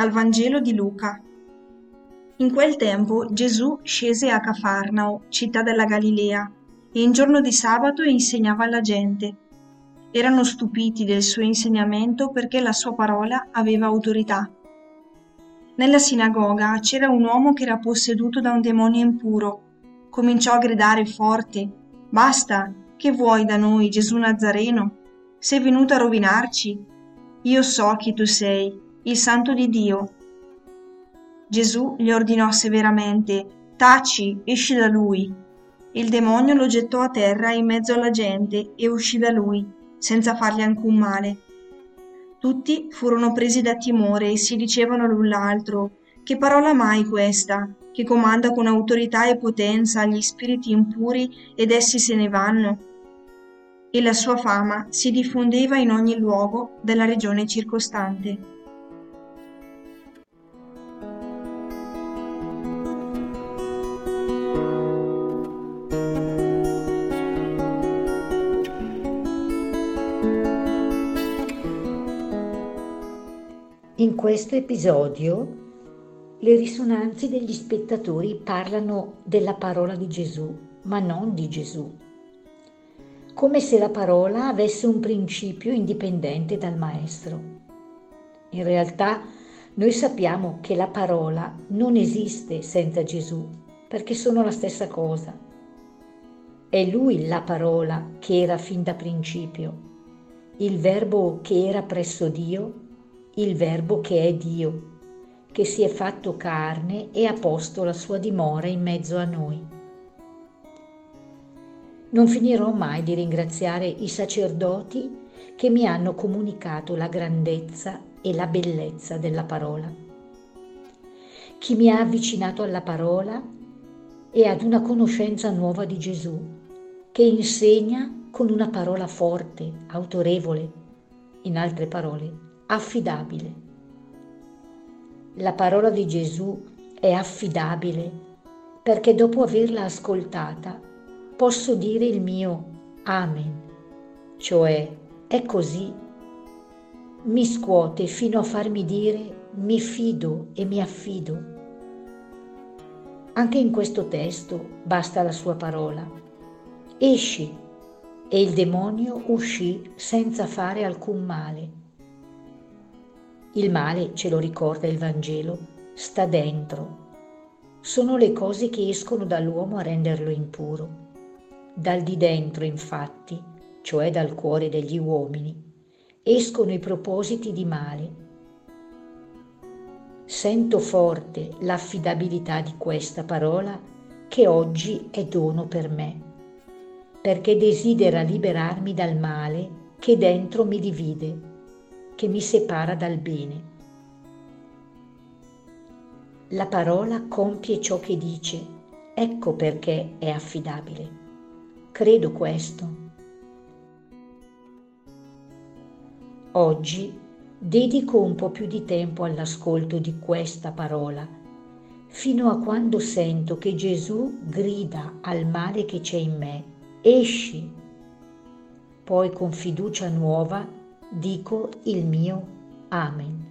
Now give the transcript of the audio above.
Dal Vangelo di Luca. In quel tempo Gesù scese a Cafarnao, città della Galilea, e in giorno di sabato insegnava alla gente. Erano stupiti del suo insegnamento perché la sua parola aveva autorità. Nella sinagoga c'era un uomo che era posseduto da un demonio impuro. Cominciò a gridare forte: Basta, che vuoi da noi, Gesù Nazareno? Sei venuto a rovinarci? Io so chi tu sei il santo di Dio. Gesù gli ordinò severamente, Taci, esci da lui. Il demonio lo gettò a terra in mezzo alla gente e uscì da lui, senza fargli alcun male. Tutti furono presi da timore e si dicevano l'un l'altro, che parola mai questa, che comanda con autorità e potenza agli spiriti impuri ed essi se ne vanno? E la sua fama si diffondeva in ogni luogo della regione circostante. In questo episodio le risonanze degli spettatori parlano della parola di Gesù, ma non di Gesù, come se la parola avesse un principio indipendente dal Maestro. In realtà noi sappiamo che la parola non esiste senza Gesù, perché sono la stessa cosa. È Lui la parola che era fin da principio, il verbo che era presso Dio il Verbo che è Dio, che si è fatto carne e ha posto la sua dimora in mezzo a noi. Non finirò mai di ringraziare i sacerdoti che mi hanno comunicato la grandezza e la bellezza della parola. Chi mi ha avvicinato alla parola e ad una conoscenza nuova di Gesù, che insegna con una parola forte, autorevole, in altre parole, affidabile. La parola di Gesù è affidabile perché dopo averla ascoltata posso dire il mio Amen, cioè è così. Mi scuote fino a farmi dire mi fido e mi affido. Anche in questo testo basta la sua parola. Esci e il demonio uscì senza fare alcun male. Il male, ce lo ricorda il Vangelo, sta dentro. Sono le cose che escono dall'uomo a renderlo impuro. Dal di dentro, infatti, cioè dal cuore degli uomini, escono i propositi di male. Sento forte l'affidabilità di questa parola che oggi è dono per me, perché desidera liberarmi dal male che dentro mi divide che mi separa dal bene. La parola compie ciò che dice, ecco perché è affidabile. Credo questo. Oggi dedico un po' più di tempo all'ascolto di questa parola, fino a quando sento che Gesù grida al male che c'è in me, esci. Poi con fiducia nuova dico il mio Amen.